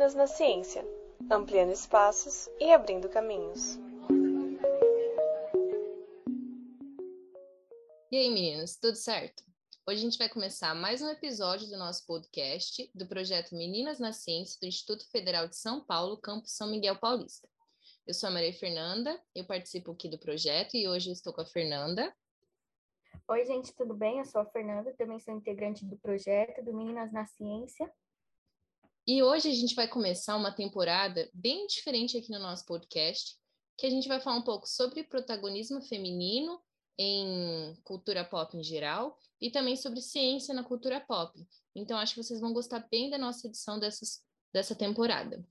Meninas na Ciência, ampliando espaços e abrindo caminhos. E aí, meninas, tudo certo? Hoje a gente vai começar mais um episódio do nosso podcast do projeto Meninas na Ciência do Instituto Federal de São Paulo, campus São Miguel Paulista. Eu sou a Maria Fernanda, eu participo aqui do projeto e hoje eu estou com a Fernanda. Oi, gente, tudo bem? Eu sou a Fernanda, também sou integrante do projeto do Meninas na Ciência. E hoje a gente vai começar uma temporada bem diferente aqui no nosso podcast, que a gente vai falar um pouco sobre protagonismo feminino em cultura pop em geral e também sobre ciência na cultura pop. Então acho que vocês vão gostar bem da nossa edição dessas, dessa temporada.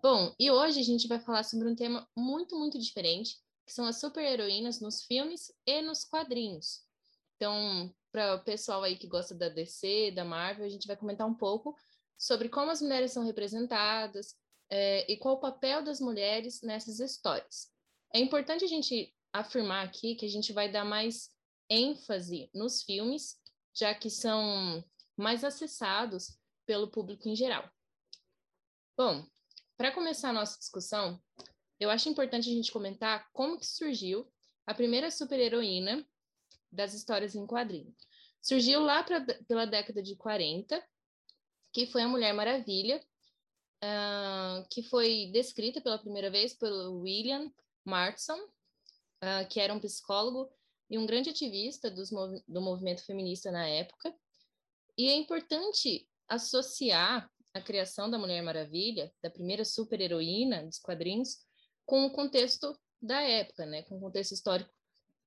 Bom, e hoje a gente vai falar sobre um tema muito, muito diferente, que são as super-heroínas nos filmes e nos quadrinhos. Então, para o pessoal aí que gosta da DC, da Marvel, a gente vai comentar um pouco sobre como as mulheres são representadas é, e qual o papel das mulheres nessas histórias. É importante a gente afirmar aqui que a gente vai dar mais ênfase nos filmes, já que são mais acessados pelo público em geral. Bom, para começar a nossa discussão, eu acho importante a gente comentar como que surgiu a primeira super-heroína das histórias em quadrinho. Surgiu lá pra, pela década de 40, que foi a Mulher Maravilha, uh, que foi descrita pela primeira vez pelo William Martson, uh, que era um psicólogo e um grande ativista mov do movimento feminista na época. E é importante associar a criação da Mulher Maravilha, da primeira super-heroína dos quadrinhos, com o contexto da época, né, com o contexto histórico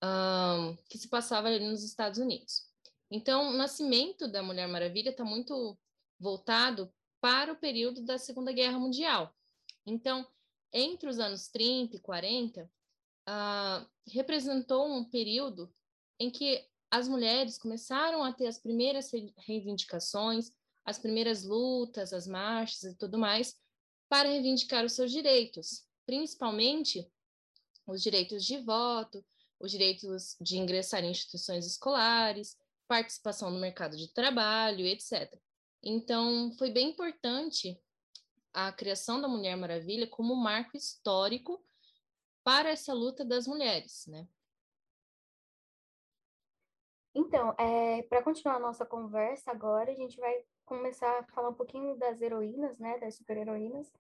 um, que se passava ali nos Estados Unidos. Então, o nascimento da Mulher Maravilha está muito voltado para o período da Segunda Guerra Mundial. Então, entre os anos 30 e 40, uh, representou um período em que as mulheres começaram a ter as primeiras reivindicações, as primeiras lutas, as marchas e tudo mais, para reivindicar os seus direitos, principalmente os direitos de voto, os direitos de ingressar em instituições escolares, participação no mercado de trabalho, etc. Então, foi bem importante a criação da Mulher Maravilha como um marco histórico para essa luta das mulheres, né? Então, é, para continuar a nossa conversa agora, a gente vai começar a falar um pouquinho das heroínas, né, das super-heroínas,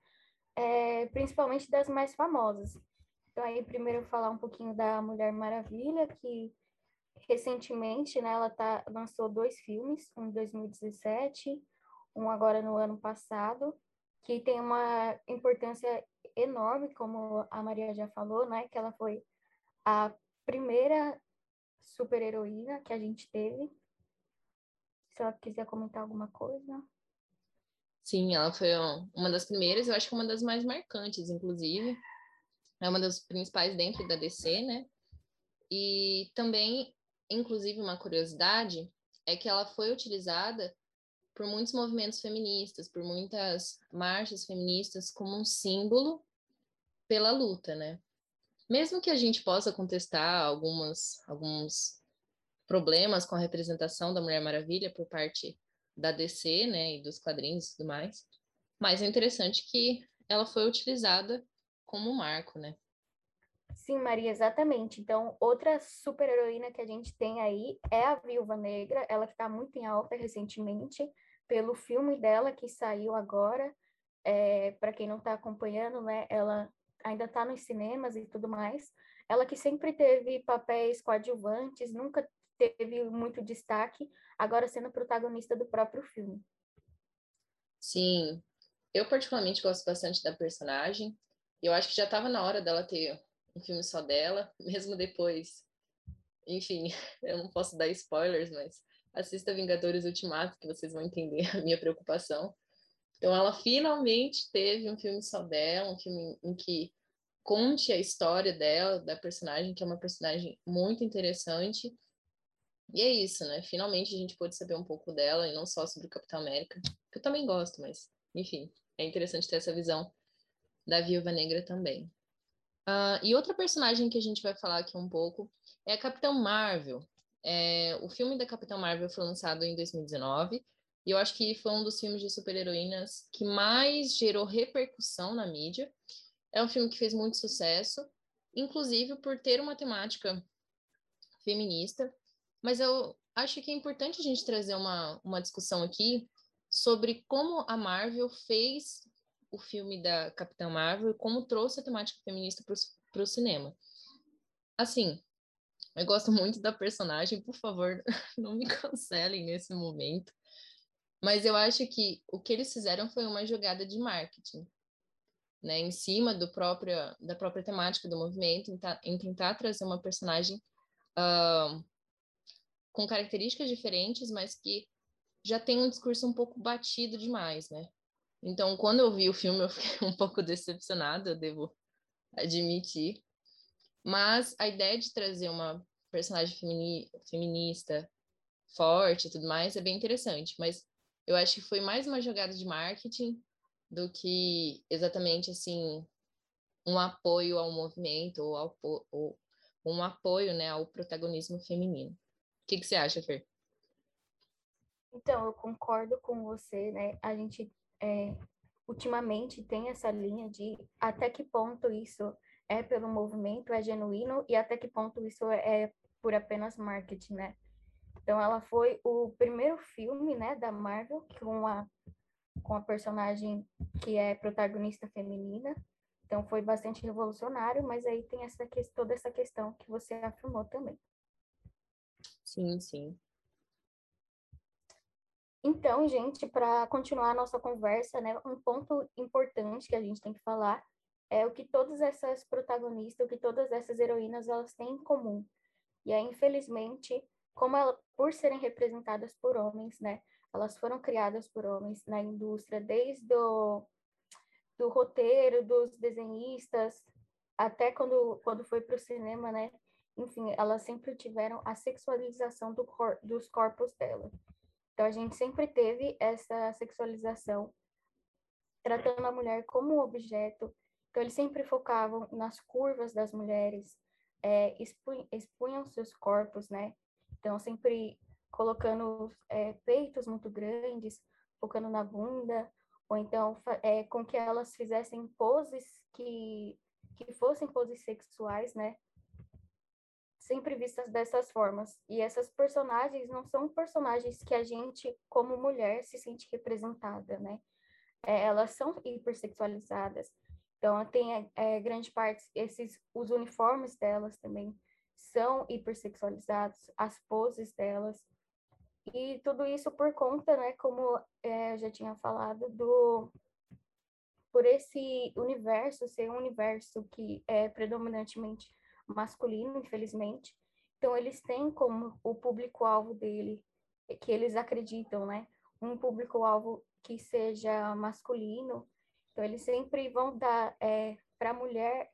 é, principalmente das mais famosas. Então, aí, primeiro, falar um pouquinho da Mulher Maravilha, que recentemente, né, ela tá, lançou dois filmes, um em 2017, um agora no ano passado, que tem uma importância enorme, como a Maria já falou, né, que ela foi a primeira super-heroína que a gente teve. Se ela quiser comentar alguma coisa. Sim, ela foi uma das primeiras, eu acho que uma das mais marcantes, inclusive é uma das principais dentro da DC, né? E também, inclusive, uma curiosidade é que ela foi utilizada por muitos movimentos feministas, por muitas marchas feministas como um símbolo pela luta, né? Mesmo que a gente possa contestar algumas alguns problemas com a representação da Mulher Maravilha por parte da DC, né, e dos quadrinhos e tudo mais, mas é interessante que ela foi utilizada como marco, né? Sim, Maria, exatamente. Então, outra super heroína que a gente tem aí é a Viúva Negra, ela que está muito em alta recentemente, pelo filme dela que saiu agora. É, Para quem não está acompanhando, né, ela ainda está nos cinemas e tudo mais. Ela que sempre teve papéis coadjuvantes, nunca teve muito destaque, agora sendo protagonista do próprio filme. Sim, eu particularmente gosto bastante da personagem. Eu acho que já estava na hora dela ter um filme só dela, mesmo depois. Enfim, eu não posso dar spoilers, mas assista Vingadores Ultimato, que vocês vão entender a minha preocupação. Então, ela finalmente teve um filme só dela, um filme em que conte a história dela, da personagem, que é uma personagem muito interessante. E é isso, né? Finalmente a gente pôde saber um pouco dela, e não só sobre o Capitão América, que eu também gosto, mas, enfim, é interessante ter essa visão da Viúva Negra também. Uh, e outra personagem que a gente vai falar aqui um pouco é a Capitã Marvel. É, o filme da Capitã Marvel foi lançado em 2019 E eu acho que foi um dos filmes de super-heroínas que mais gerou repercussão na mídia. É um filme que fez muito sucesso, inclusive por ter uma temática feminista. Mas eu acho que é importante a gente trazer uma, uma discussão aqui sobre como a Marvel fez o filme da Capitã Marvel e como trouxe a temática feminista para o cinema. Assim, eu gosto muito da personagem, por favor, não me cancelem nesse momento. Mas eu acho que o que eles fizeram foi uma jogada de marketing, né, em cima do próprio, da própria temática do movimento, em, ta, em tentar trazer uma personagem uh, com características diferentes, mas que já tem um discurso um pouco batido demais, né? Então, quando eu vi o filme, eu fiquei um pouco decepcionada, eu devo admitir. Mas a ideia de trazer uma personagem femini feminista forte e tudo mais é bem interessante. Mas eu acho que foi mais uma jogada de marketing do que exatamente assim um apoio ao movimento ou, ao, ou um apoio né, ao protagonismo feminino. O que, que você acha, Fer? Então, eu concordo com você, né? A gente é, ultimamente tem essa linha de até que ponto isso é pelo movimento, é genuíno, e até que ponto isso é por apenas marketing, né? Então, ela foi o primeiro filme, né, da Marvel com a, com a personagem que é protagonista feminina. Então, foi bastante revolucionário, mas aí tem essa, toda essa questão que você afirmou também. Sim, sim. Então, gente, para continuar a nossa conversa, né, um ponto importante que a gente tem que falar é o que todas essas protagonistas, o que todas essas heroínas elas têm em comum. E aí, infelizmente, como ela, por serem representadas por homens, né, elas foram criadas por homens na indústria, desde o do roteiro, dos desenhistas, até quando, quando foi para o cinema, né? Enfim, elas sempre tiveram a sexualização do cor, dos corpos dela. Então, a gente sempre teve essa sexualização, tratando a mulher como objeto. Então, eles sempre focavam nas curvas das mulheres, é, expunham, expunham seus corpos, né? Então, sempre colocando é, peitos muito grandes, focando na bunda, ou então é, com que elas fizessem poses que, que fossem poses sexuais, né? Sempre vistas dessas formas. E essas personagens não são personagens que a gente, como mulher, se sente representada, né? É, elas são hipersexualizadas. Então, tem é, grande parte, esses, os uniformes delas também são hipersexualizados, as poses delas. E tudo isso por conta, né, como é, eu já tinha falado, do por esse universo ser um universo que é predominantemente masculino, infelizmente. Então, eles têm como o público-alvo dele, que eles acreditam, né? Um público-alvo que seja masculino. Então, eles sempre vão dar é, para a mulher,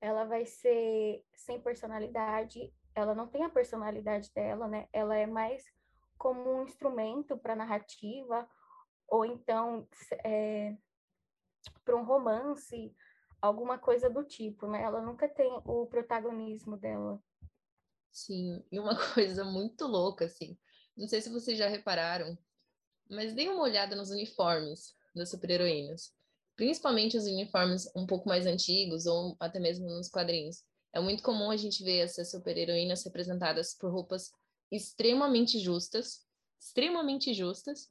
ela vai ser sem personalidade, ela não tem a personalidade dela, né? Ela é mais como um instrumento para narrativa, ou então é, para um romance, alguma coisa do tipo, né? Ela nunca tem o protagonismo dela. Sim, e uma coisa muito louca, assim. Não sei se vocês já repararam, mas deem uma olhada nos uniformes das super-heroínas. Principalmente os uniformes um pouco mais antigos, ou até mesmo nos quadrinhos. É muito comum a gente ver essas super-heroínas representadas por roupas extremamente justas, extremamente justas,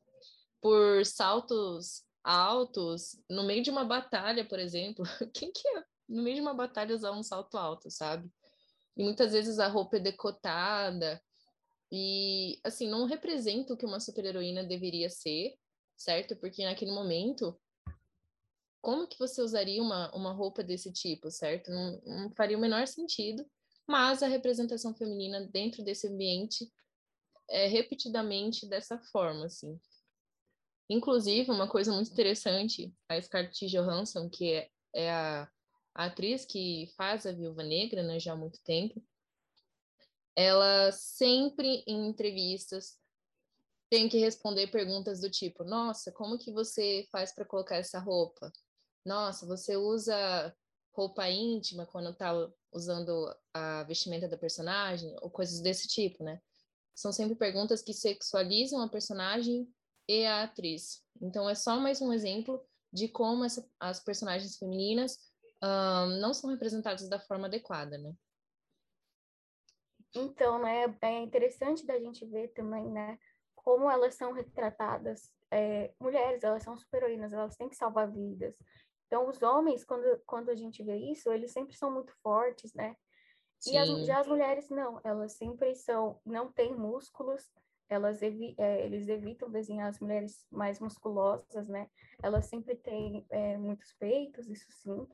por saltos altos, no meio de uma batalha, por exemplo, quem que é no meio de uma batalha usar um salto alto, sabe? E muitas vezes a roupa é decotada e assim, não representa o que uma super-heroína deveria ser, certo? Porque naquele momento como que você usaria uma, uma roupa desse tipo, certo? Não, não faria o menor sentido, mas a representação feminina dentro desse ambiente é repetidamente dessa forma, assim. Inclusive, uma coisa muito interessante, a Scarlett Johansson, que é, é a, a, atriz que faz a Viúva Negra né, já há muito tempo, ela sempre em entrevistas tem que responder perguntas do tipo: Nossa, como que você faz para colocar essa roupa? Nossa, você usa roupa íntima quando está usando a vestimenta da personagem? Ou coisas desse tipo, né? São sempre perguntas que sexualizam a personagem e a atriz. Então, é só mais um exemplo de como essa, as personagens femininas um, não são representadas da forma adequada, né? Então, né, é interessante da gente ver também, né, como elas são retratadas. É, mulheres, elas são super-heroínas, elas têm que salvar vidas. Então, os homens, quando, quando a gente vê isso, eles sempre são muito fortes, né? Sim. E as, já as mulheres, não, elas sempre são, não têm músculos, elas evi é, eles evitam desenhar as mulheres mais musculosas, né? Elas sempre têm é, muitos peitos, isso sim.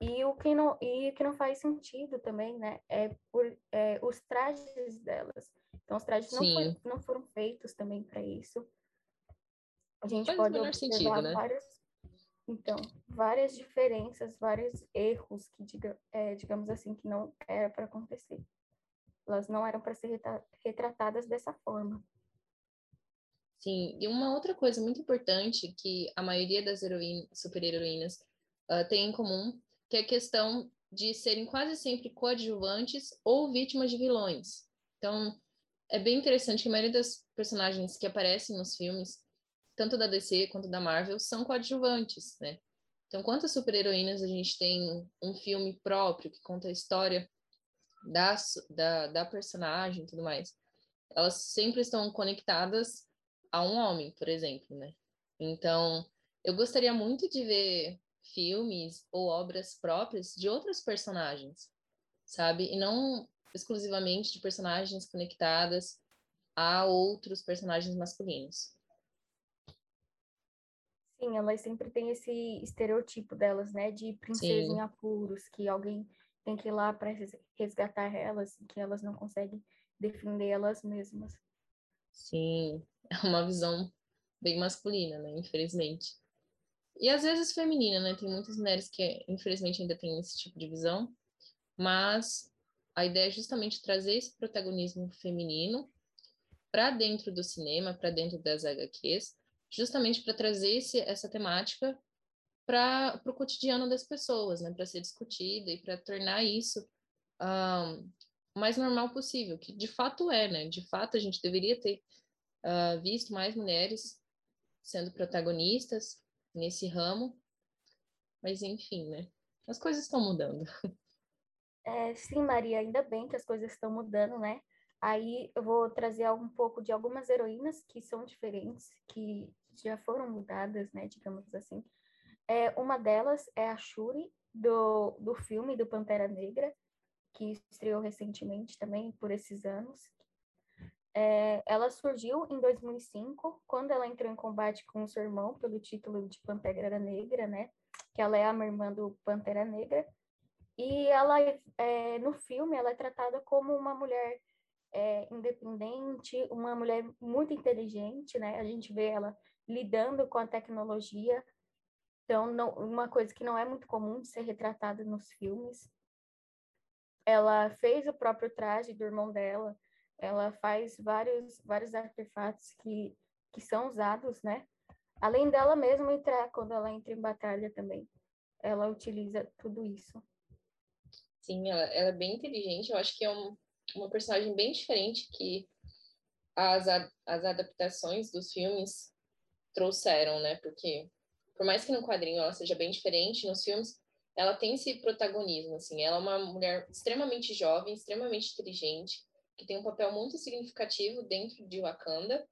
E o que não e o que não faz sentido também, né? É por é, os trajes delas. Então os trajes não, foi, não foram feitos também para isso. A gente faz pode observar sentido, né? várias então várias diferenças, vários erros que diga, é, digamos assim que não era para acontecer. Elas não eram para ser retratadas dessa forma. Sim, e uma outra coisa muito importante que a maioria das super-heroínas uh, tem em comum, que é a questão de serem quase sempre coadjuvantes ou vítimas de vilões. Então, é bem interessante que a maioria das personagens que aparecem nos filmes, tanto da DC quanto da Marvel, são coadjuvantes, né? Então, quantas super-heroínas a gente tem um filme próprio que conta a história da, da, da personagem e tudo mais? Elas sempre estão conectadas a um homem, por exemplo, né? Então, eu gostaria muito de ver filmes ou obras próprias de outros personagens, sabe? E não exclusivamente de personagens conectadas a outros personagens masculinos. Sim, elas sempre têm esse estereotipo delas, né? De princesa Sim. em apuros, que alguém tem que ir lá para resgatar elas, que elas não conseguem defender elas mesmas. Sim, é uma visão bem masculina, né? Infelizmente. E às vezes feminina, né? Tem muitas mulheres que, infelizmente, ainda têm esse tipo de visão, mas a ideia é justamente trazer esse protagonismo feminino para dentro do cinema, para dentro das HQs, justamente para trazer esse, essa temática para o cotidiano das pessoas, né? Para ser discutida e para tornar isso um, mais normal possível, que de fato é, né? De fato, a gente deveria ter uh, visto mais mulheres sendo protagonistas nesse ramo, mas enfim, né? As coisas estão mudando. É, sim, Maria, ainda bem que as coisas estão mudando, né? Aí eu vou trazer um pouco de algumas heroínas que são diferentes, que já foram mudadas, né? Digamos assim. É, uma delas é a Shuri, do, do filme do Pantera Negra, que estreou recentemente também, por esses anos, é, ela surgiu em 2005, quando ela entrou em combate com o seu irmão pelo título de Pantera Negra, né? Que ela é a irmã do Pantera Negra. E ela, é, no filme, ela é tratada como uma mulher é, independente, uma mulher muito inteligente, né? A gente vê ela lidando com a tecnologia. Então, não, uma coisa que não é muito comum de ser retratada nos filmes. Ela fez o próprio traje do irmão dela, ela faz vários, vários artefatos que, que são usados, né? Além dela mesma entrar, quando ela entra em batalha também. Ela utiliza tudo isso. Sim, ela, ela é bem inteligente. Eu acho que é um, uma personagem bem diferente que as, as adaptações dos filmes trouxeram, né? Porque, por mais que no quadrinho ela seja bem diferente, nos filmes ela tem esse protagonismo, assim. Ela é uma mulher extremamente jovem, extremamente inteligente, que tem um papel muito significativo dentro de Wakanda,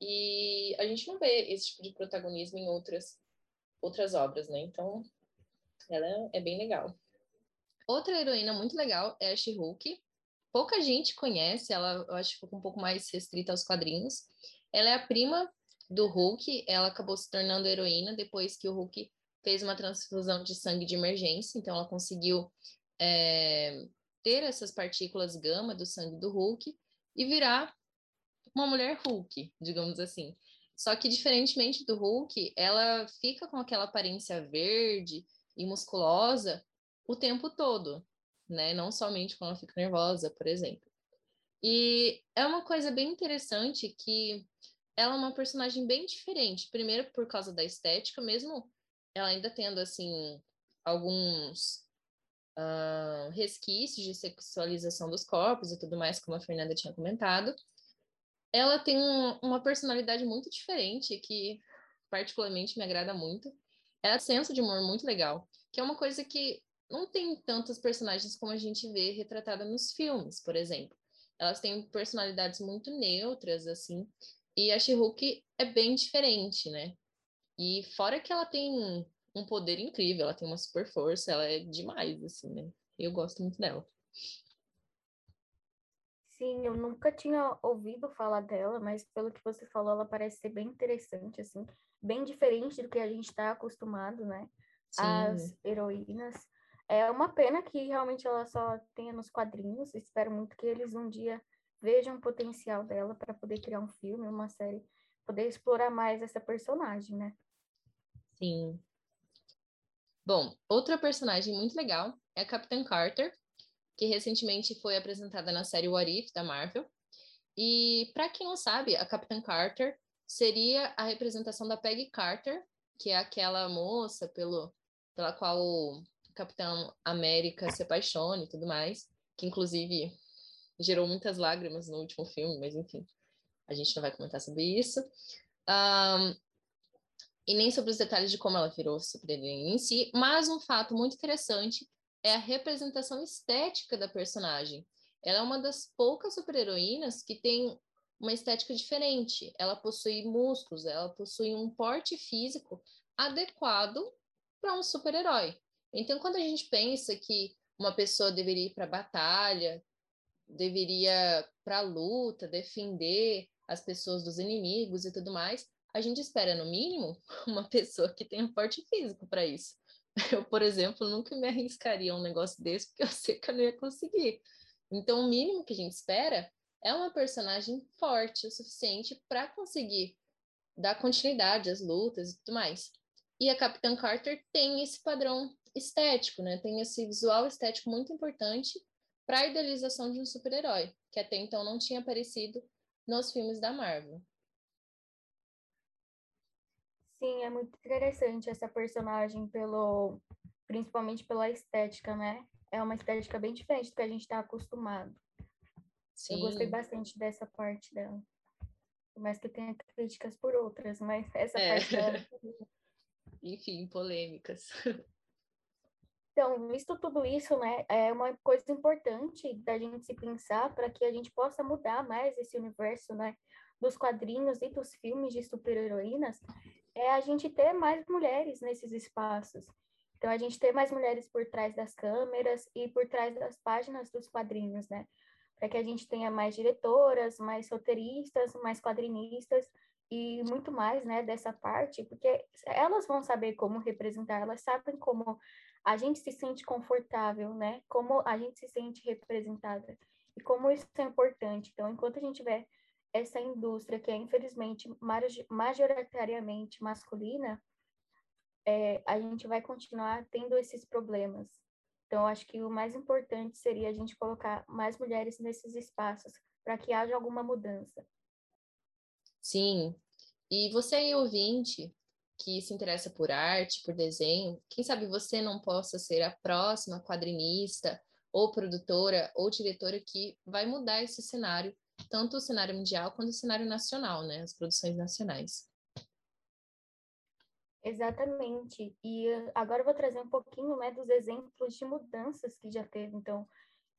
e a gente não vê esse tipo de protagonismo em outras, outras obras, né? Então, ela é bem legal. Outra heroína muito legal é a She-Hulk. Pouca gente conhece, ela eu acho que ficou um pouco mais restrita aos quadrinhos. Ela é a prima do Hulk, ela acabou se tornando heroína depois que o Hulk fez uma transfusão de sangue de emergência, então ela conseguiu é, ter essas partículas gama do sangue do Hulk e virar uma mulher Hulk, digamos assim. Só que, diferentemente do Hulk, ela fica com aquela aparência verde e musculosa o tempo todo, né? Não somente quando ela fica nervosa, por exemplo. E é uma coisa bem interessante que ela é uma personagem bem diferente. Primeiro, por causa da estética, mesmo ela ainda tendo, assim, alguns resquícios de sexualização dos corpos e tudo mais, como a Fernanda tinha comentado. ela tem um, uma personalidade muito diferente que particularmente me agrada muito. Ela tem senso de humor muito legal, que é uma coisa que não tem tantos personagens como a gente vê retratada nos filmes, por exemplo. Elas têm personalidades muito neutras, assim, e a she é bem diferente, né? E fora que ela tem um poder incrível, ela tem uma super força, ela é demais, assim, né? Eu gosto muito dela. Sim, eu nunca tinha ouvido falar dela, mas pelo que você falou, ela parece ser bem interessante, assim, bem diferente do que a gente está acostumado, né? Sim. As heroínas. É uma pena que realmente ela só tenha nos quadrinhos. Espero muito que eles um dia vejam o potencial dela para poder criar um filme, uma série, poder explorar mais essa personagem, né? Sim. Bom, outra personagem muito legal é a Capitã Carter, que recentemente foi apresentada na série What If da Marvel. E para quem não sabe, a Capitã Carter seria a representação da Peggy Carter, que é aquela moça pelo, pela qual o Capitão América se apaixona e tudo mais, que inclusive gerou muitas lágrimas no último filme, mas enfim, a gente não vai comentar sobre isso. Um, e nem sobre os detalhes de como ela virou super-heroína em si, mas um fato muito interessante é a representação estética da personagem. Ela é uma das poucas super-heroínas que tem uma estética diferente. Ela possui músculos, ela possui um porte físico adequado para um super-herói. Então, quando a gente pensa que uma pessoa deveria ir para a batalha, deveria para a luta, defender as pessoas dos inimigos e tudo mais, a gente espera, no mínimo, uma pessoa que tenha porte físico para isso. Eu, por exemplo, nunca me arriscaria a um negócio desse, porque eu sei que eu não ia conseguir. Então, o mínimo que a gente espera é uma personagem forte o suficiente para conseguir dar continuidade às lutas e tudo mais. E a Capitã Carter tem esse padrão estético, né? Tem esse visual estético muito importante para a idealização de um super-herói, que até então não tinha aparecido nos filmes da Marvel. Sim, é muito interessante essa personagem pelo principalmente pela estética, né? É uma estética bem diferente do que a gente está acostumado. Sim. Eu gostei bastante dessa parte dela. Mais que tenha críticas por outras, mas essa é. parte dela. Enfim, polêmicas. Então, visto tudo isso, né, é uma coisa importante da gente se pensar para que a gente possa mudar mais esse universo, né, dos quadrinhos e dos filmes de super-heroínas, é a gente ter mais mulheres nesses espaços. Então, a gente ter mais mulheres por trás das câmeras e por trás das páginas dos quadrinhos, né? Para que a gente tenha mais diretoras, mais roteiristas, mais quadrinistas e muito mais, né, dessa parte, porque elas vão saber como representar, elas sabem como a gente se sente confortável, né? Como a gente se sente representada e como isso é importante. Então, enquanto a gente tiver essa indústria que é infelizmente majoritariamente masculina, é, a gente vai continuar tendo esses problemas. Então, acho que o mais importante seria a gente colocar mais mulheres nesses espaços para que haja alguma mudança. Sim. E você aí, ouvinte, que se interessa por arte, por desenho, quem sabe você não possa ser a próxima quadrinista ou produtora ou diretora que vai mudar esse cenário, tanto o cenário mundial quanto o cenário nacional, né, as produções nacionais. Exatamente. E agora eu vou trazer um pouquinho né, dos exemplos de mudanças que já teve, então,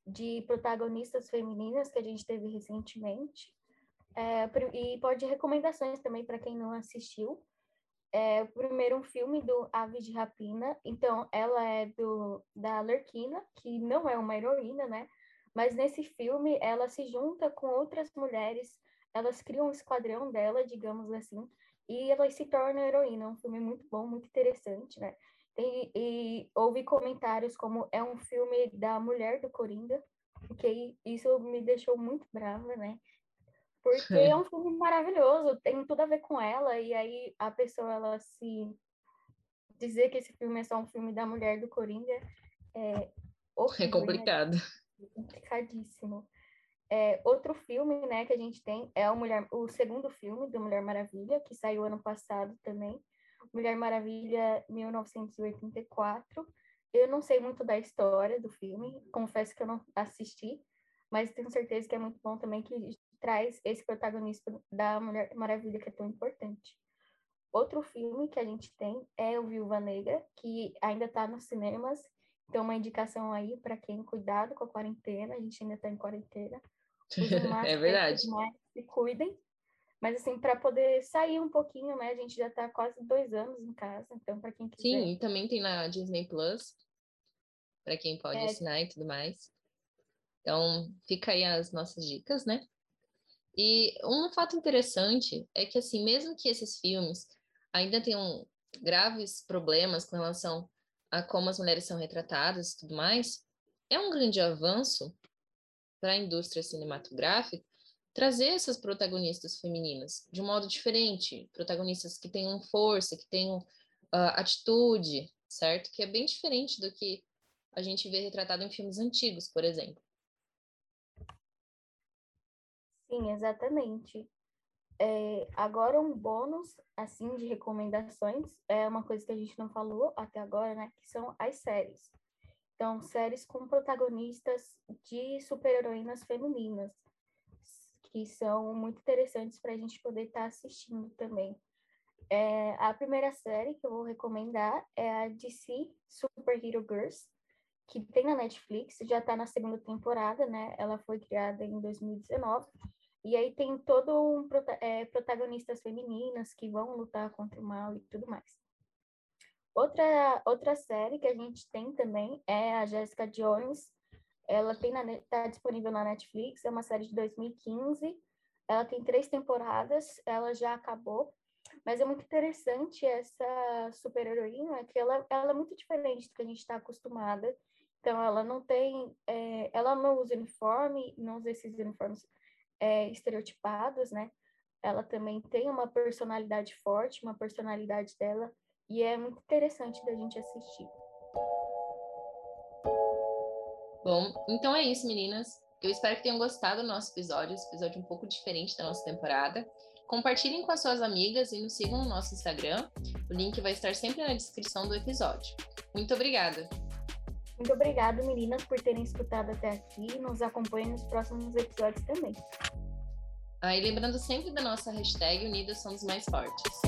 de protagonistas femininas que a gente teve recentemente. É, e pode recomendações também para quem não assistiu é primeiro um filme do Aves de Rapina. Então, ela é do da Lerquina, que não é uma heroína, né? Mas nesse filme, ela se junta com outras mulheres, elas criam um esquadrão dela, digamos assim, e elas se tornam heroína. É um filme muito bom, muito interessante, né? E ouvi comentários como é um filme da mulher do Coringa, porque isso me deixou muito brava, né? Porque é um filme maravilhoso, tem tudo a ver com ela, e aí a pessoa, ela se dizer que esse filme é só um filme da mulher do Coringa é horrível, É complicado. Né? Complicadíssimo. É, outro filme, né, que a gente tem é o, Mulher, o segundo filme do Mulher Maravilha, que saiu ano passado também. Mulher Maravilha 1984. Eu não sei muito da história do filme, confesso que eu não assisti, mas tenho certeza que é muito bom também, que traz esse protagonista da Mulher Maravilha que é tão importante. Outro filme que a gente tem é o Viúva Negra, que ainda está nos cinemas. Então, uma indicação aí para quem cuidado com a quarentena, a gente ainda está em quarentena. é verdade. Mais, se cuidem. Mas, assim, para poder sair um pouquinho, né? A gente já está quase dois anos em casa, então, para quem quiser. Sim, e também tem na Disney Plus, para quem pode é. assinar e tudo mais. Então, fica aí as nossas dicas, né? E um fato interessante é que, assim, mesmo que esses filmes ainda tenham graves problemas com relação a como as mulheres são retratadas e tudo mais, é um grande avanço para a indústria cinematográfica trazer essas protagonistas femininas de um modo diferente, protagonistas que tenham força, que tenham uh, atitude, certo? Que é bem diferente do que a gente vê retratado em filmes antigos, por exemplo. Sim, exatamente. É, agora um bônus, assim, de recomendações, é uma coisa que a gente não falou até agora, né? Que são as séries. Então, séries com protagonistas de super-heroínas femininas, que são muito interessantes para a gente poder estar tá assistindo também. É, a primeira série que eu vou recomendar é a DC Super Hero Girls, que tem na Netflix, já está na segunda temporada, né? Ela foi criada em 2019 e aí tem todo um é, protagonistas femininas que vão lutar contra o mal e tudo mais. Outra, outra série que a gente tem também é a Jessica Jones. Ela tem está disponível na Netflix, é uma série de 2015. Ela tem três temporadas, ela já acabou. Mas é muito interessante essa super-heroína, que ela, ela é muito diferente do que a gente está acostumada. Então, ela não tem, é, ela não usa uniforme, não usa esses uniformes é, estereotipados, né? Ela também tem uma personalidade forte, uma personalidade dela, e é muito interessante da gente assistir. Bom, então é isso, meninas. Eu espero que tenham gostado do nosso episódio, esse episódio um pouco diferente da nossa temporada. Compartilhem com as suas amigas e nos sigam no nosso Instagram. O link vai estar sempre na descrição do episódio. Muito obrigada! Muito obrigada, meninas, por terem escutado até aqui. Nos acompanhem nos próximos episódios também. Ah, e lembrando sempre da nossa hashtag Unidas Somos Mais Fortes.